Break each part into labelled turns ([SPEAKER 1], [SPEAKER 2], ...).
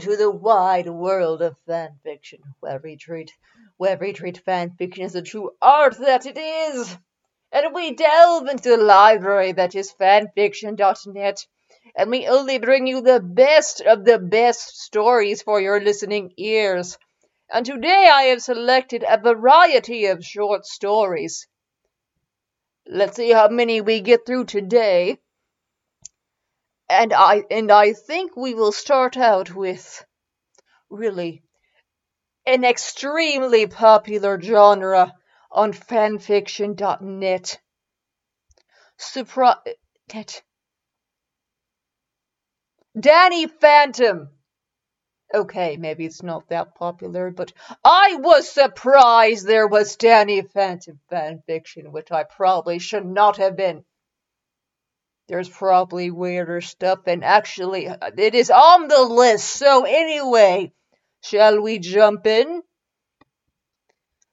[SPEAKER 1] to the wide world of fan fiction, where we treat, where we treat fan fiction as the true art that it is. And we delve into the library that is fanfiction.net, and we only bring you the best of the best stories for your listening ears. And today I have selected a variety of short stories. Let's see how many we get through today and I and I think we will start out with really an extremely popular genre on fanfiction.net. Surprise Danny Phantom. Okay, maybe it's not that popular, but I was surprised there was Danny Phantom fanfiction, which I probably should not have been there's probably weirder stuff, and actually, uh, it is on the list. So, anyway, shall we jump in?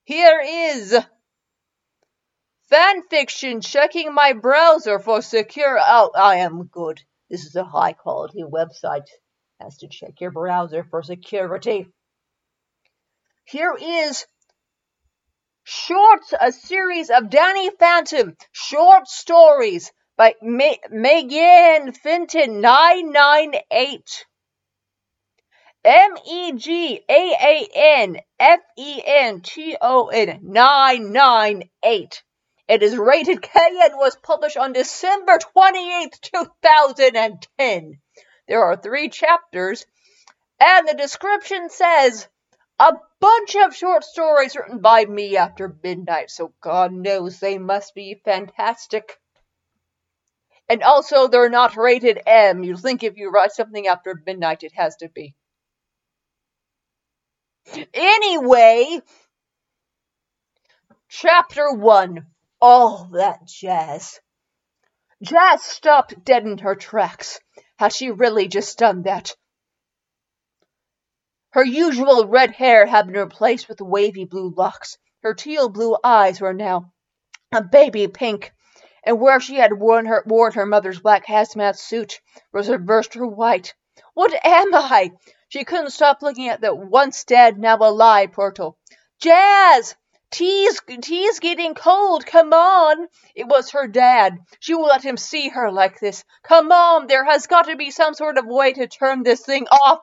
[SPEAKER 1] Here is fanfiction checking my browser for secure. Oh, I am good. This is a high quality website. Has to check your browser for security. Here is Shorts, a series of Danny Phantom short stories by Ma- Megan Fenton 998. M E G A A N F E N T O N 998. It is rated K and was published on December 28, 2010. There are three chapters, and the description says a bunch of short stories written by me after midnight, so God knows they must be fantastic. And also, they're not rated M. You think if you write something after midnight, it has to be. Anyway, chapter 1 All that jazz. Jazz stopped dead in her tracks. Had she really just done that? Her usual red hair had been replaced with wavy blue locks. Her teal blue eyes were now a baby pink and where she had worn her, worn her mother's black hazmat suit was reversed to white. What am I? She couldn't stop looking at the once dead, now alive portal. Jazz! Tea's, tea's getting cold. Come on. It was her dad. She won't let him see her like this. Come on. There has got to be some sort of way to turn this thing off.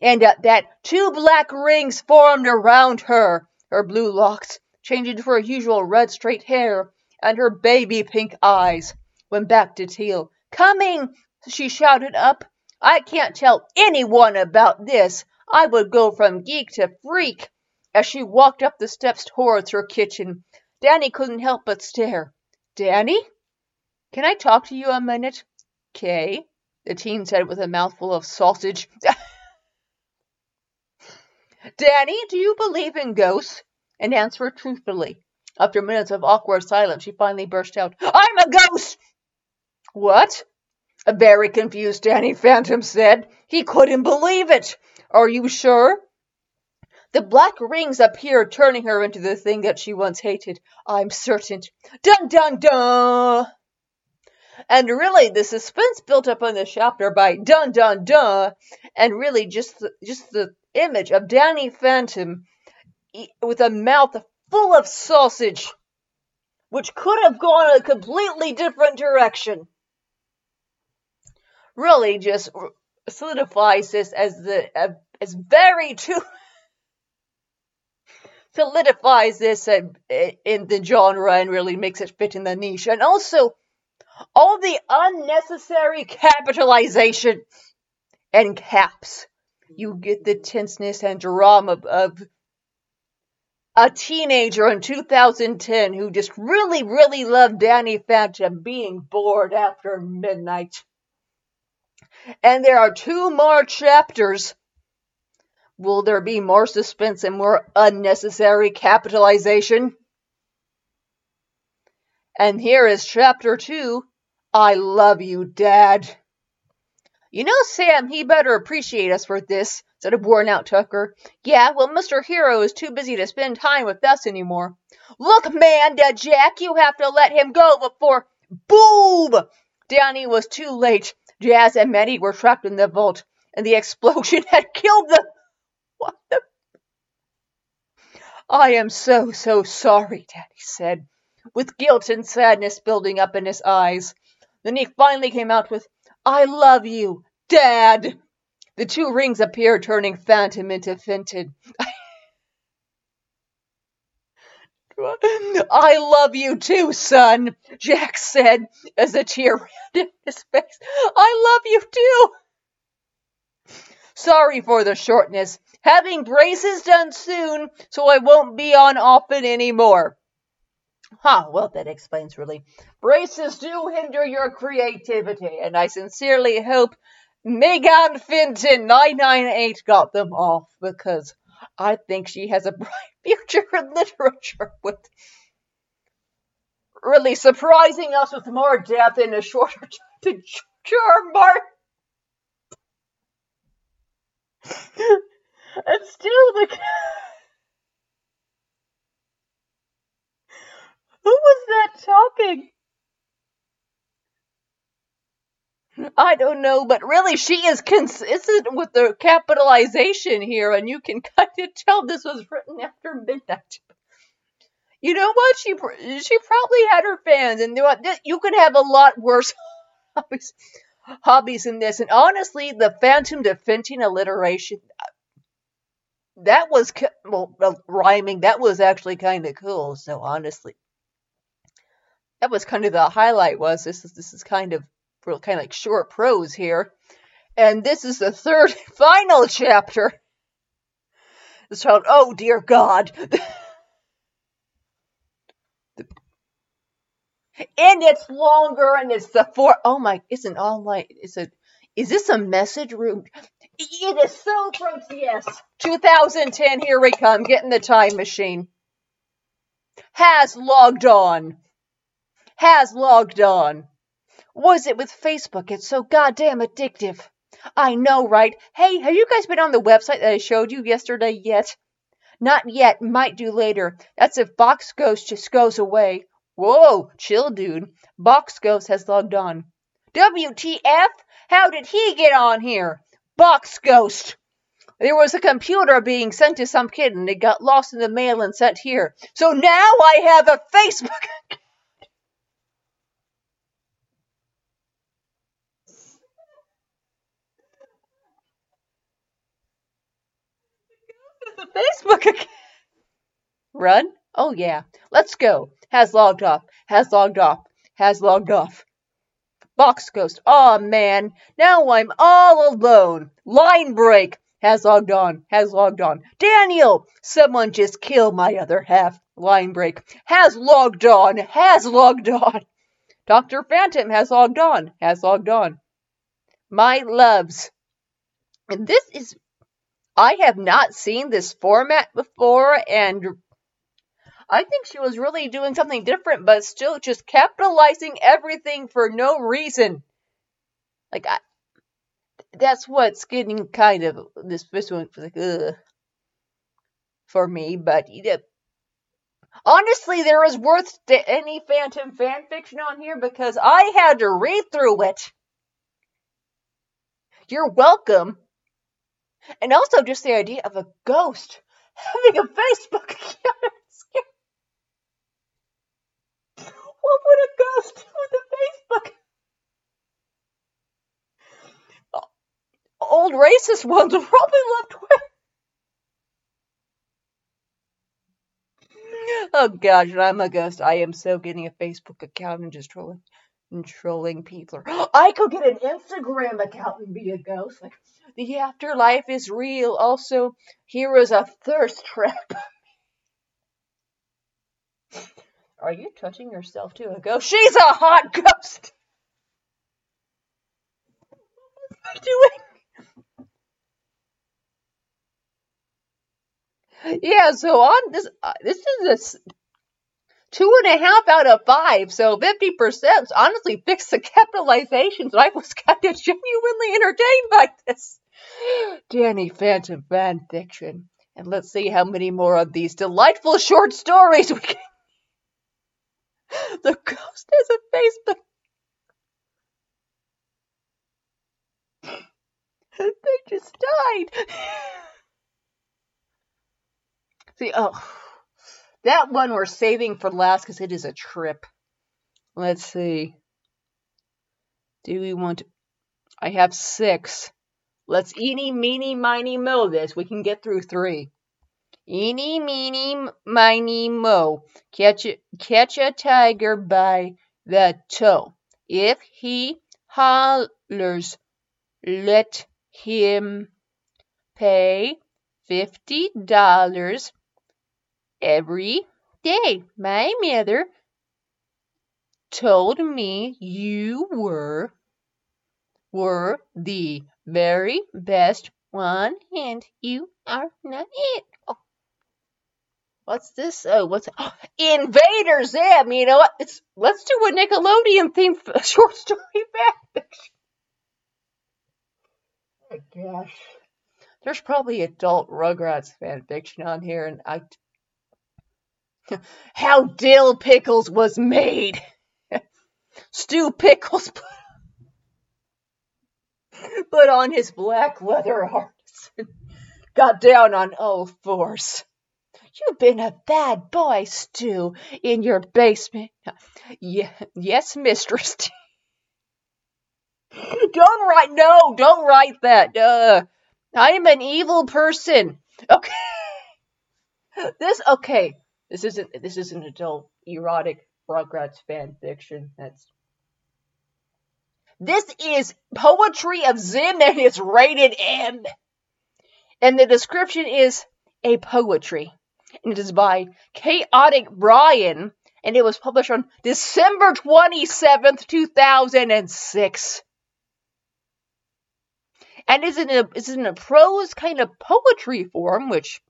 [SPEAKER 1] And at that, two black rings formed around her. Her blue locks changed into her usual red straight hair and her baby pink eyes went back to Teal. Coming! she shouted up. I can't tell anyone about this. I would go from geek to freak. As she walked up the steps towards her kitchen, Danny couldn't help but stare. Danny? Can I talk to you a minute? Kay, the teen said with a mouthful of sausage. Danny, do you believe in ghosts? And answer truthfully. After minutes of awkward silence, she finally burst out, I'm a ghost! What? A very confused Danny Phantom said. He couldn't believe it. Are you sure? The black rings appeared, turning her into the thing that she once hated. I'm certain. Dun dun dun! And really, the suspense built up in this chapter by dun dun dun, and really just the, just the image of Danny Phantom with a mouth full of sausage, which could have gone a completely different direction. Really, just solidifies this as the uh, as very true. solidifies this uh, in the genre and really makes it fit in the niche, and also all the unnecessary capitalization and caps. You get the tenseness and drama of a teenager in 2010 who just really, really loved Danny Phantom being bored after midnight. And there are two more chapters. Will there be more suspense and more unnecessary capitalization? And here is chapter two I Love You, Dad. You know, Sam, he better appreciate us for this, said a worn out Tucker. Yeah, well, Mr. Hero is too busy to spend time with us anymore. Look, man, Jack, you have to let him go before. Boom! Danny was too late. Jazz and Maddie were trapped in the vault. and the explosion had killed them. What the? I am so, so sorry, Daddy said, with guilt and sadness building up in his eyes. Then he finally came out with, I love you, Dad. The two rings appear, turning Phantom into Fenton. I love you too, son, Jack said as a tear ran down his face. I love you too. Sorry for the shortness. Having braces done soon, so I won't be on often anymore. Huh, well, that explains really. Braces do hinder your creativity, and I sincerely hope Megan Fenton 998 got them off because I think she has a bright future in literature with really surprising us with more depth in a shorter time to charm Mark. and still the who was that talking? I don't know, but really she is consistent with the capitalization here, and you can kind of tell this was written after midnight. You know what? She she probably had her fans, and you could have a lot worse hobbies hobbies in this. And honestly, the Phantom defending alliteration uh, that was well rhyming. That was actually kind of cool. So honestly, that was kind of the highlight. Was this is this is kind of real kind of like short prose here. And this is the third final chapter. It's called Oh Dear God. and it's longer and it's the four oh my isn't all like is it is this a message room it is so gross yes 2010 here we come getting the time machine has logged on has logged on was it with Facebook? It's so goddamn addictive. I know, right? Hey, have you guys been on the website that I showed you yesterday yet? Not yet, might do later. That's if Box Ghost just goes away. Whoa, chill, dude. Box Ghost has logged on. WTF? How did he get on here? Box Ghost. There was a computer being sent to some kid and it got lost in the mail and sent here. So now I have a Facebook Facebook account. Run? Oh yeah. Let's go. Has logged off. Has logged off. Has logged off. Box Ghost. Aw oh, man. Now I'm all alone. Line break. Has logged on. Has logged on. Daniel. Someone just killed my other half. Line break. Has logged on. Has logged on. Dr. Phantom has logged on. Has logged on. My loves. And this is I have not seen this format before, and I think she was really doing something different, but still just capitalizing everything for no reason. Like, I, that's what's getting kind of this this one like ugh, for me. But you honestly, there is worth to any Phantom fan fiction on here because I had to read through it. You're welcome. And also just the idea of a ghost having a Facebook account. what would a ghost do with a Facebook? Old racist ones will probably love Twitter. Oh gosh, I'm a ghost. I am so getting a Facebook account and just trolling and trolling people. I could get an Instagram account and be a ghost. Like, the afterlife is real. Also, here is a thirst trap. Are you touching yourself to a ghost? She's a hot ghost! What am I doing? Yeah, so on this, uh, this is a two and a half out of five, so 50%. Honestly, fixed the capitalizations. I was kind of genuinely entertained by this. Danny Phantom fan fiction. And let's see how many more of these delightful short stories we can. The ghost has a Facebook. they just died. See, oh, that one we're saving for last because it is a trip. Let's see. Do we want? I have six. Let's eeny, meeny, miny, mo this. We can get through three. Eeny, meeny, miny, mo. Catch a, catch a tiger by the toe. If he hollers, let him pay fifty dollars every day. My mother told me you were were the very best one and you are not it. Oh. What's this? Oh, what's oh, Invader Zim? You know what? It's let's do a Nickelodeon theme short story back. oh gosh. There's probably adult Rugrats fan fiction on here, and I how Dil Pickles was made. Stu Pickles put on his black leather harness and got down on all fours. You've been a bad boy, Stew, in your basement. Yeah, yes, mistress. don't write, no, don't write that. Uh, I am an evil person. Okay. This, okay. This isn't this isn't adult erotic Rugrats fan fiction. That's this is poetry of Zim and it's rated M. And the description is a poetry. And it is by Chaotic Brian. And it was published on December 27th, 2006. And it's in a, it's in a prose kind of poetry form, which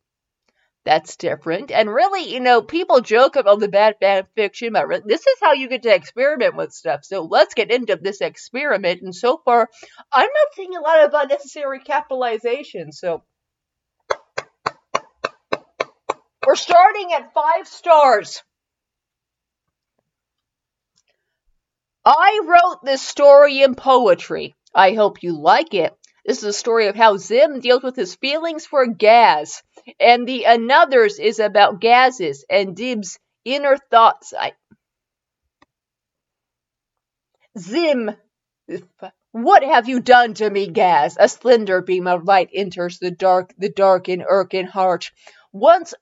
[SPEAKER 1] that's different. And really, you know, people joke about the bad fan fiction, but this is how you get to experiment with stuff. So let's get into this experiment. And so far, I'm not seeing a lot of unnecessary capitalization. So we're starting at five stars. I wrote this story in poetry. I hope you like it. This is a story of how Zim deals with his feelings for Gaz. And the another's is about Gaz's and Dib's inner thoughts. I... Zim, what have you done to me, Gaz? A slender beam of light enters the dark, the dark and heart. Once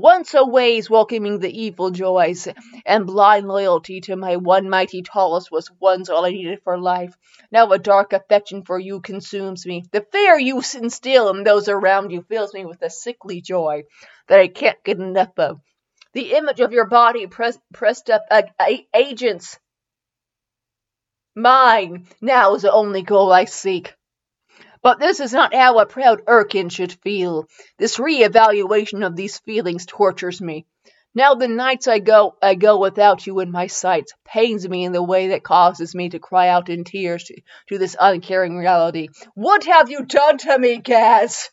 [SPEAKER 1] once a ways welcoming the evil joys, and blind loyalty to my one mighty tallest was once all I needed for life. Now a dark affection for you consumes me. The fear you instill in those around you fills me with a sickly joy that I can't get enough of. The image of your body press, pressed up uh, agents. Mine now is the only goal I seek. But this is not how a proud Irken should feel. This re-evaluation of these feelings tortures me. Now the nights I go I go without you in my sights pains me in the way that causes me to cry out in tears to, to this uncaring reality. What have you done to me, Gaz?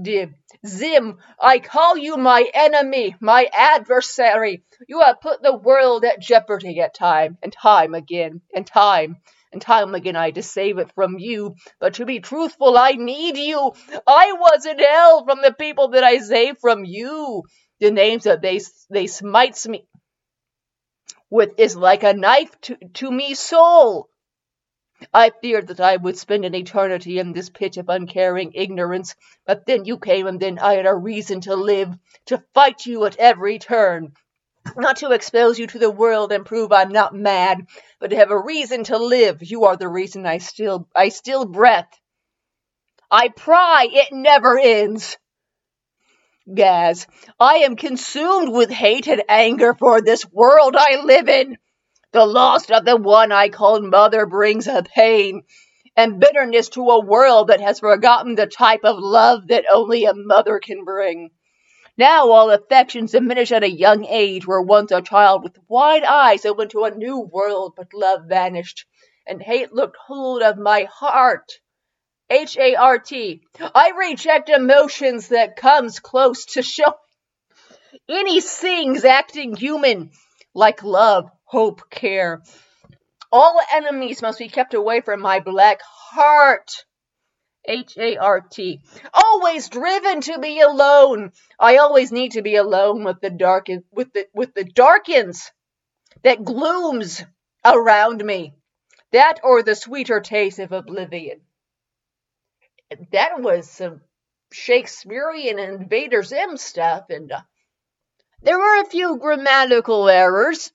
[SPEAKER 1] Dib. Zim, I call you my enemy, my adversary. You have put the world at jeopardy at time, and time again, and time and time again I to save it from you. But to be truthful, I need you. I was in hell from the people that I saved from you. The names that they they smites me with is like a knife to, to me soul. I feared that I would spend an eternity in this pit of uncaring ignorance, but then you came, and then I had a reason to live, to fight you at every turn, not to expose you to the world and prove I'm not mad, but to have a reason to live. You are the reason I still I still breath. I pry, it never ends. Gaz, I am consumed with hate and anger for this world I live in. The loss of the one I called mother brings a pain and bitterness to a world that has forgotten the type of love that only a mother can bring. Now all affections diminish at a young age, where once a child with wide eyes opened to a new world, but love vanished, and hate looked hold of my heart. H A R T. I reject emotions that comes close to show any things acting human, like love, hope, care. All enemies must be kept away from my black heart. H A R T. Always driven to be alone. I always need to be alone with the dark with the with the darkens that glooms around me. That or the sweeter taste of oblivion. That was some Shakespearean Invader Zim stuff, and uh, there were a few grammatical errors,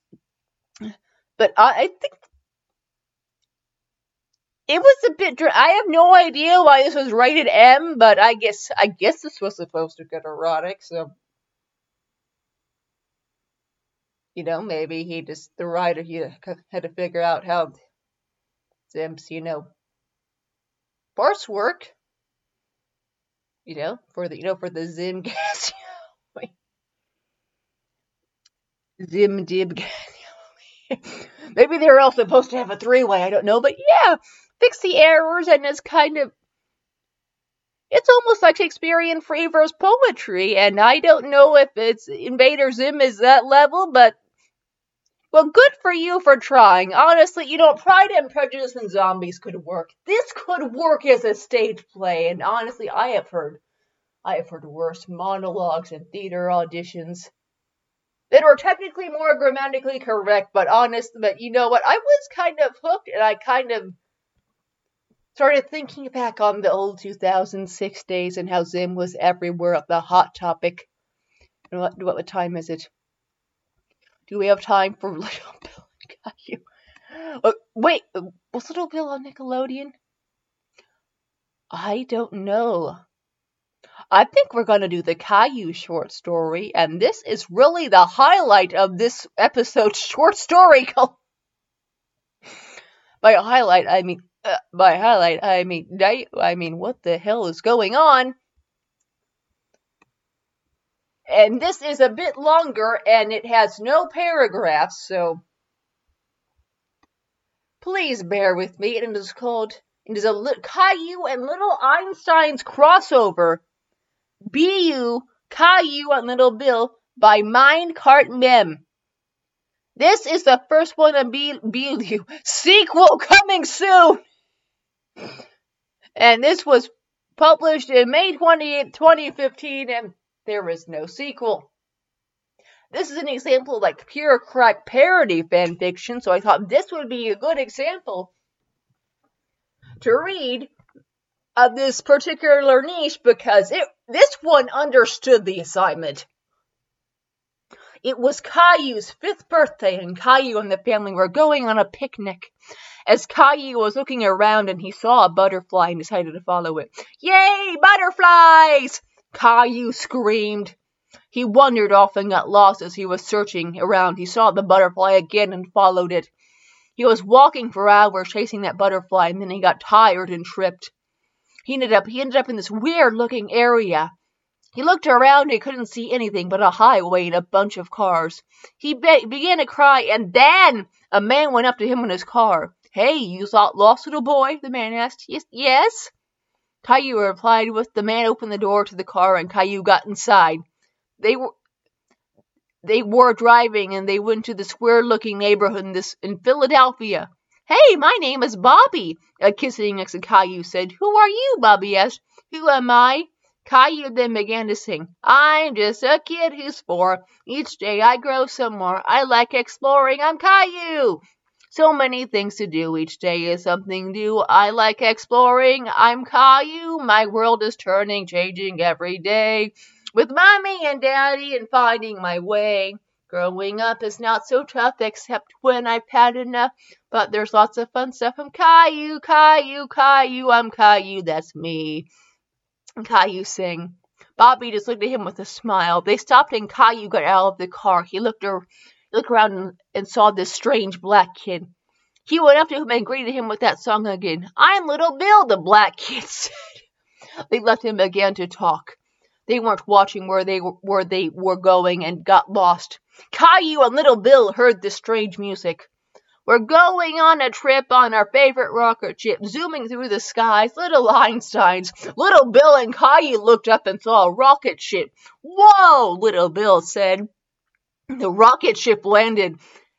[SPEAKER 1] but I, I think it was a bit. Dr- I have no idea why this was rated M, but I guess I guess this was supposed to get erotic, so you know maybe he just the writer he had to figure out how Zim's you know parts work. You know for the you know for the Zim Gaz. Zim dib. Maybe they were all supposed to have a three way. I don't know, but yeah, fix the errors, and it's kind of. It's almost like Shakespearean free verse poetry, and I don't know if it's Invader Zim is that level, but well, good for you for trying. Honestly, you know, Pride and Prejudice and Zombies could work. This could work as a stage play, and honestly, I have heard, I have heard worse monologues and theater auditions that are technically more grammatically correct, but honest. But you know what? I was kind of hooked, and I kind of started thinking back on the old 2006 days and how Zim was everywhere the hot topic. And what, what time is it? Do we have time for Little Bill and? Uh, wait, was Little Bill on Nickelodeon? I don't know. I think we're going to do the Caillou short story, and this is really the highlight of this episode's short story. By highlight, I mean uh, by highlight, I mean, I mean, what the hell is going on? And this is a bit longer, and it has no paragraphs, so please bear with me. It is called, it is a li- Caillou and Little Einstein's crossover. BU Caillou and Little Bill by Minecart Mem. This is the first one of BU sequel coming soon. And this was published in May 28, 2015, and there is no sequel. This is an example of like pure crack parody fan fiction, so I thought this would be a good example to read of this particular niche because it this one understood the assignment. It was Caillou's fifth birthday, and Caillou and the family were going on a picnic. As Caillou was looking around and he saw a butterfly and decided to follow it. Yay, butterflies! Caillou screamed. He wandered off and got lost as he was searching around. He saw the butterfly again and followed it. He was walking for hours chasing that butterfly and then he got tired and tripped. He ended up he ended up in this weird looking area. He looked around and couldn't see anything but a highway and a bunch of cars. He be- began to cry and then a man went up to him in his car. Hey, you thought lost little boy? the man asked. Yes, yes. Caillou replied with the man opened the door to the car and Caillou got inside. They were they were driving and they went to this weird looking neighborhood in this in Philadelphia. Hey, my name is Bobby, a kissing next to Caillou said. Who are you? Bobby asked. Who am I? Caillou then began to sing. I'm just a kid who's four. Each day I grow some more. I like exploring. I'm Caillou. So many things to do. Each day is something new. I like exploring. I'm Caillou. My world is turning, changing every day. With mommy and daddy and finding my way. Growing up is not so tough except when I've had enough. But there's lots of fun stuff. I'm Caillou, Caillou, Caillou. I'm Caillou. That's me. Caillou sang. Bobby just looked at him with a smile. They stopped and Caillou got out of the car. He looked looked around and, and saw this strange black kid. He went up to him and greeted him with that song again. I'm Little Bill, the black kid said. They left him again to talk. They weren't watching where they where they were going and got lost. Caillou and Little Bill heard the strange music. We're going on a trip on our favorite rocket ship, zooming through the skies. Little Einsteins, Little Bill and Caillou looked up and saw a rocket ship. Whoa, Little Bill said. The rocket ship landed.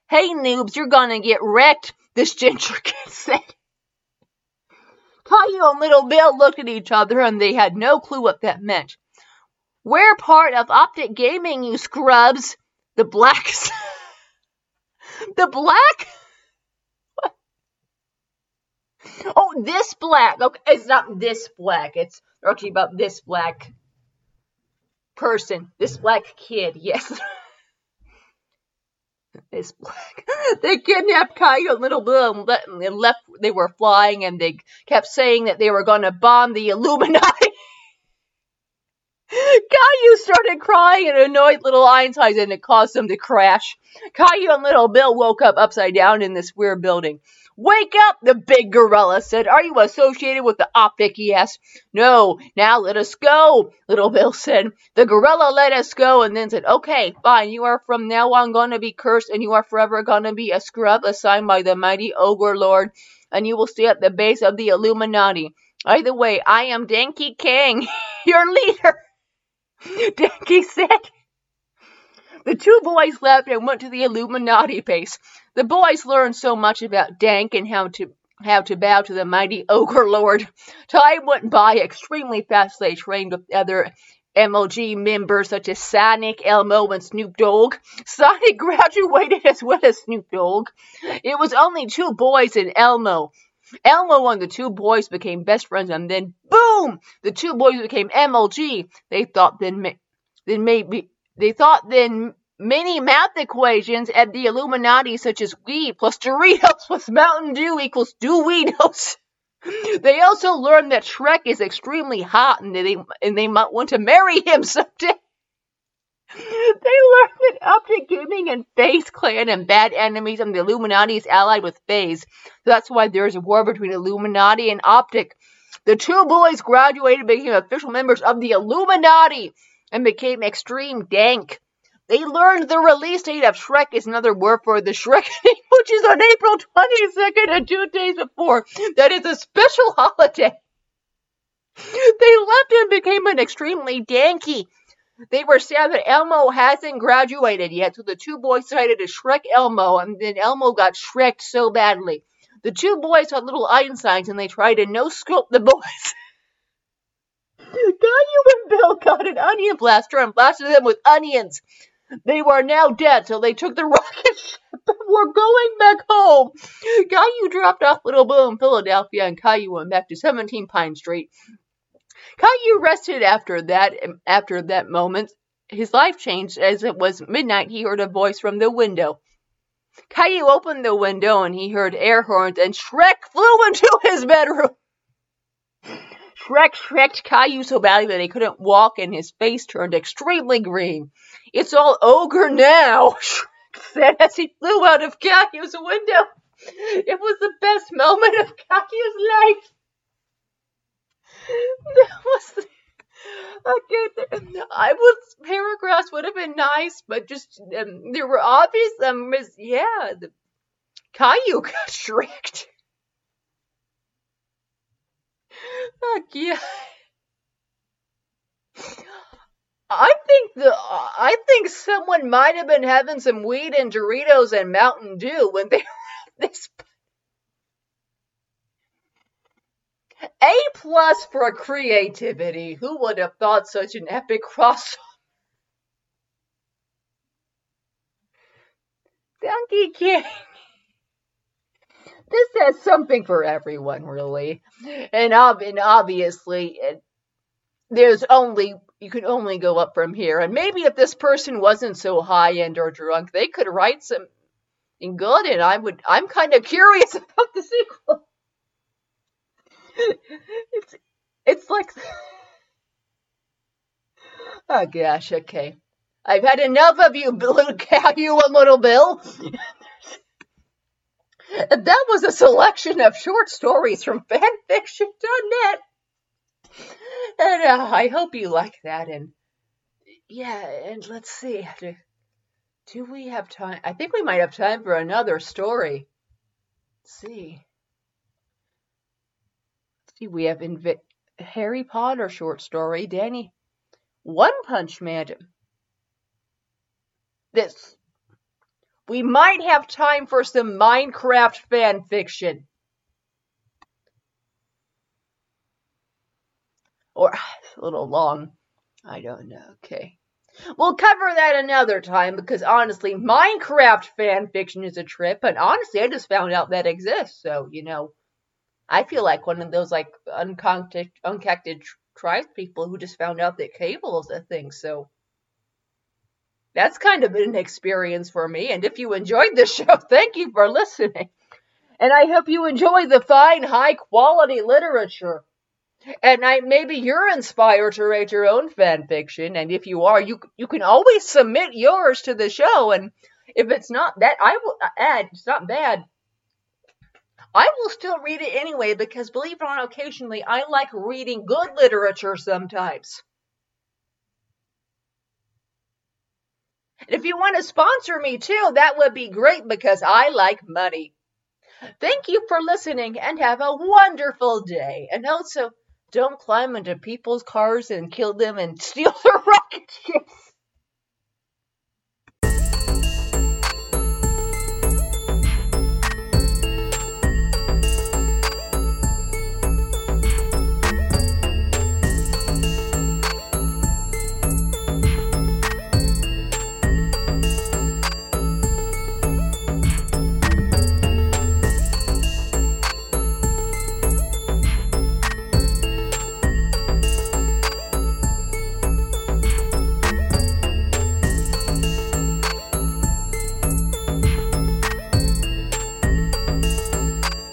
[SPEAKER 1] Hey, noobs, you're gonna get wrecked, this ginger kid said. Caillou and Little Bill looked at each other and they had no clue what that meant. We're part of Optic Gaming, you scrubs. The blacks. the black? Oh, this black. Okay, it's not this black. It's actually about this black person. This black kid. Yes. This black. They kidnapped Caillou and Little Bill and left. They were flying and they kept saying that they were going to bomb the Illuminati. Caillou started crying and annoyed little Einstein and it caused them to crash. Caillou and little Bill woke up upside down in this weird building. Wake up, the big gorilla said. Are you associated with the optic? He asked. No, now let us go, little Bill said. The gorilla let us go and then said, Okay, fine, you are from now on gonna be cursed and you are forever gonna be a scrub assigned by the mighty ogre lord and you will stay at the base of the Illuminati. Either way, I am Danky King, your leader. Danky said. The two boys left and went to the Illuminati base. The boys learned so much about Dank and how to how to bow to the mighty ogre lord. Time went by extremely fast. They trained with other MLG members such as Sonic, Elmo, and Snoop Dogg. Sonic graduated as well as Snoop Dogg. It was only two boys and Elmo. Elmo and the two boys became best friends, and then boom, the two boys became MLG. They thought then, then maybe they thought then many math equations at the Illuminati, such as we plus Doritos plus Mountain Dew equals Doritos. They also learned that Shrek is extremely hot and they and they might want to marry him someday. They learned that Optic Gaming and FaZe Clan and bad enemies and the Illuminati is allied with FaZe. That's why there is a war between Illuminati and Optic. The two boys graduated, became official members of the Illuminati, and became extreme dank. They learned the release date of Shrek is another word for the Shrek, which is on April 22nd and two days before. That is a special holiday. They left and became an extremely danky. They were sad that Elmo hasn't graduated yet, so the two boys decided to Shrek Elmo, and then Elmo got Shreked so badly. The two boys had little Einsteins, and they tried to no-scope the boys. Caillou and Bill got an onion blaster and blasted them with onions. They were now dead, so they took the rocket ship and were going back home. Caillou dropped off Little Bill in Philadelphia, and Caillou went back to 17 Pine Street. Caillou rested after that. After that moment, his life changed. As it was midnight, he heard a voice from the window. Caillou opened the window and he heard air horns, and Shrek flew into his bedroom. Shrek shreked Caillou so badly that he couldn't walk, and his face turned extremely green. It's all ogre now, Shrek said as he flew out of Caillou's window. It was the best moment of Caillou's life. That was okay. I was paragraphs would have been nice, but just um, there were obvious um yeah the Caillou got shreked. Fuck yeah. I think the I think someone might have been having some weed and Doritos and Mountain Dew when they were this. A plus for creativity. Who would have thought such an epic crossover? Donkey King. This has something for everyone, really, and, ob- and obviously, it, there's only you can only go up from here. And maybe if this person wasn't so high end or drunk, they could write some good. And I would, I'm kind of curious about the sequel. it's, it's like, oh gosh, okay. I've had enough of you, Blue Cat, you a little Bill. That was a selection of short stories from fanfiction.net and uh, I hope you like that. And yeah, and let's see. Do, do we have time? I think we might have time for another story. Let's see. Let's see, we have Invi- Harry Potter short story. Danny, One Punch Man. This. We might have time for some Minecraft fan fiction. Or a little long. I don't know. Okay. We'll cover that another time because honestly, Minecraft fan fiction is a trip, and honestly, I just found out that exists. So, you know, I feel like one of those like unconnected, unconnected tribes people who just found out that cable is a thing. So, that's kind of an experience for me. And if you enjoyed this show, thank you for listening. And I hope you enjoy the fine, high quality literature. And I, maybe you're inspired to write your own fan fiction. And if you are, you you can always submit yours to the show. And if it's not that, I will uh, add. It's not bad. I will still read it anyway because, believe it or not, occasionally I like reading good literature sometimes. If you want to sponsor me too, that would be great because I like money. Thank you for listening and have a wonderful day. And also, don't climb into people's cars and kill them and steal their rocket ships.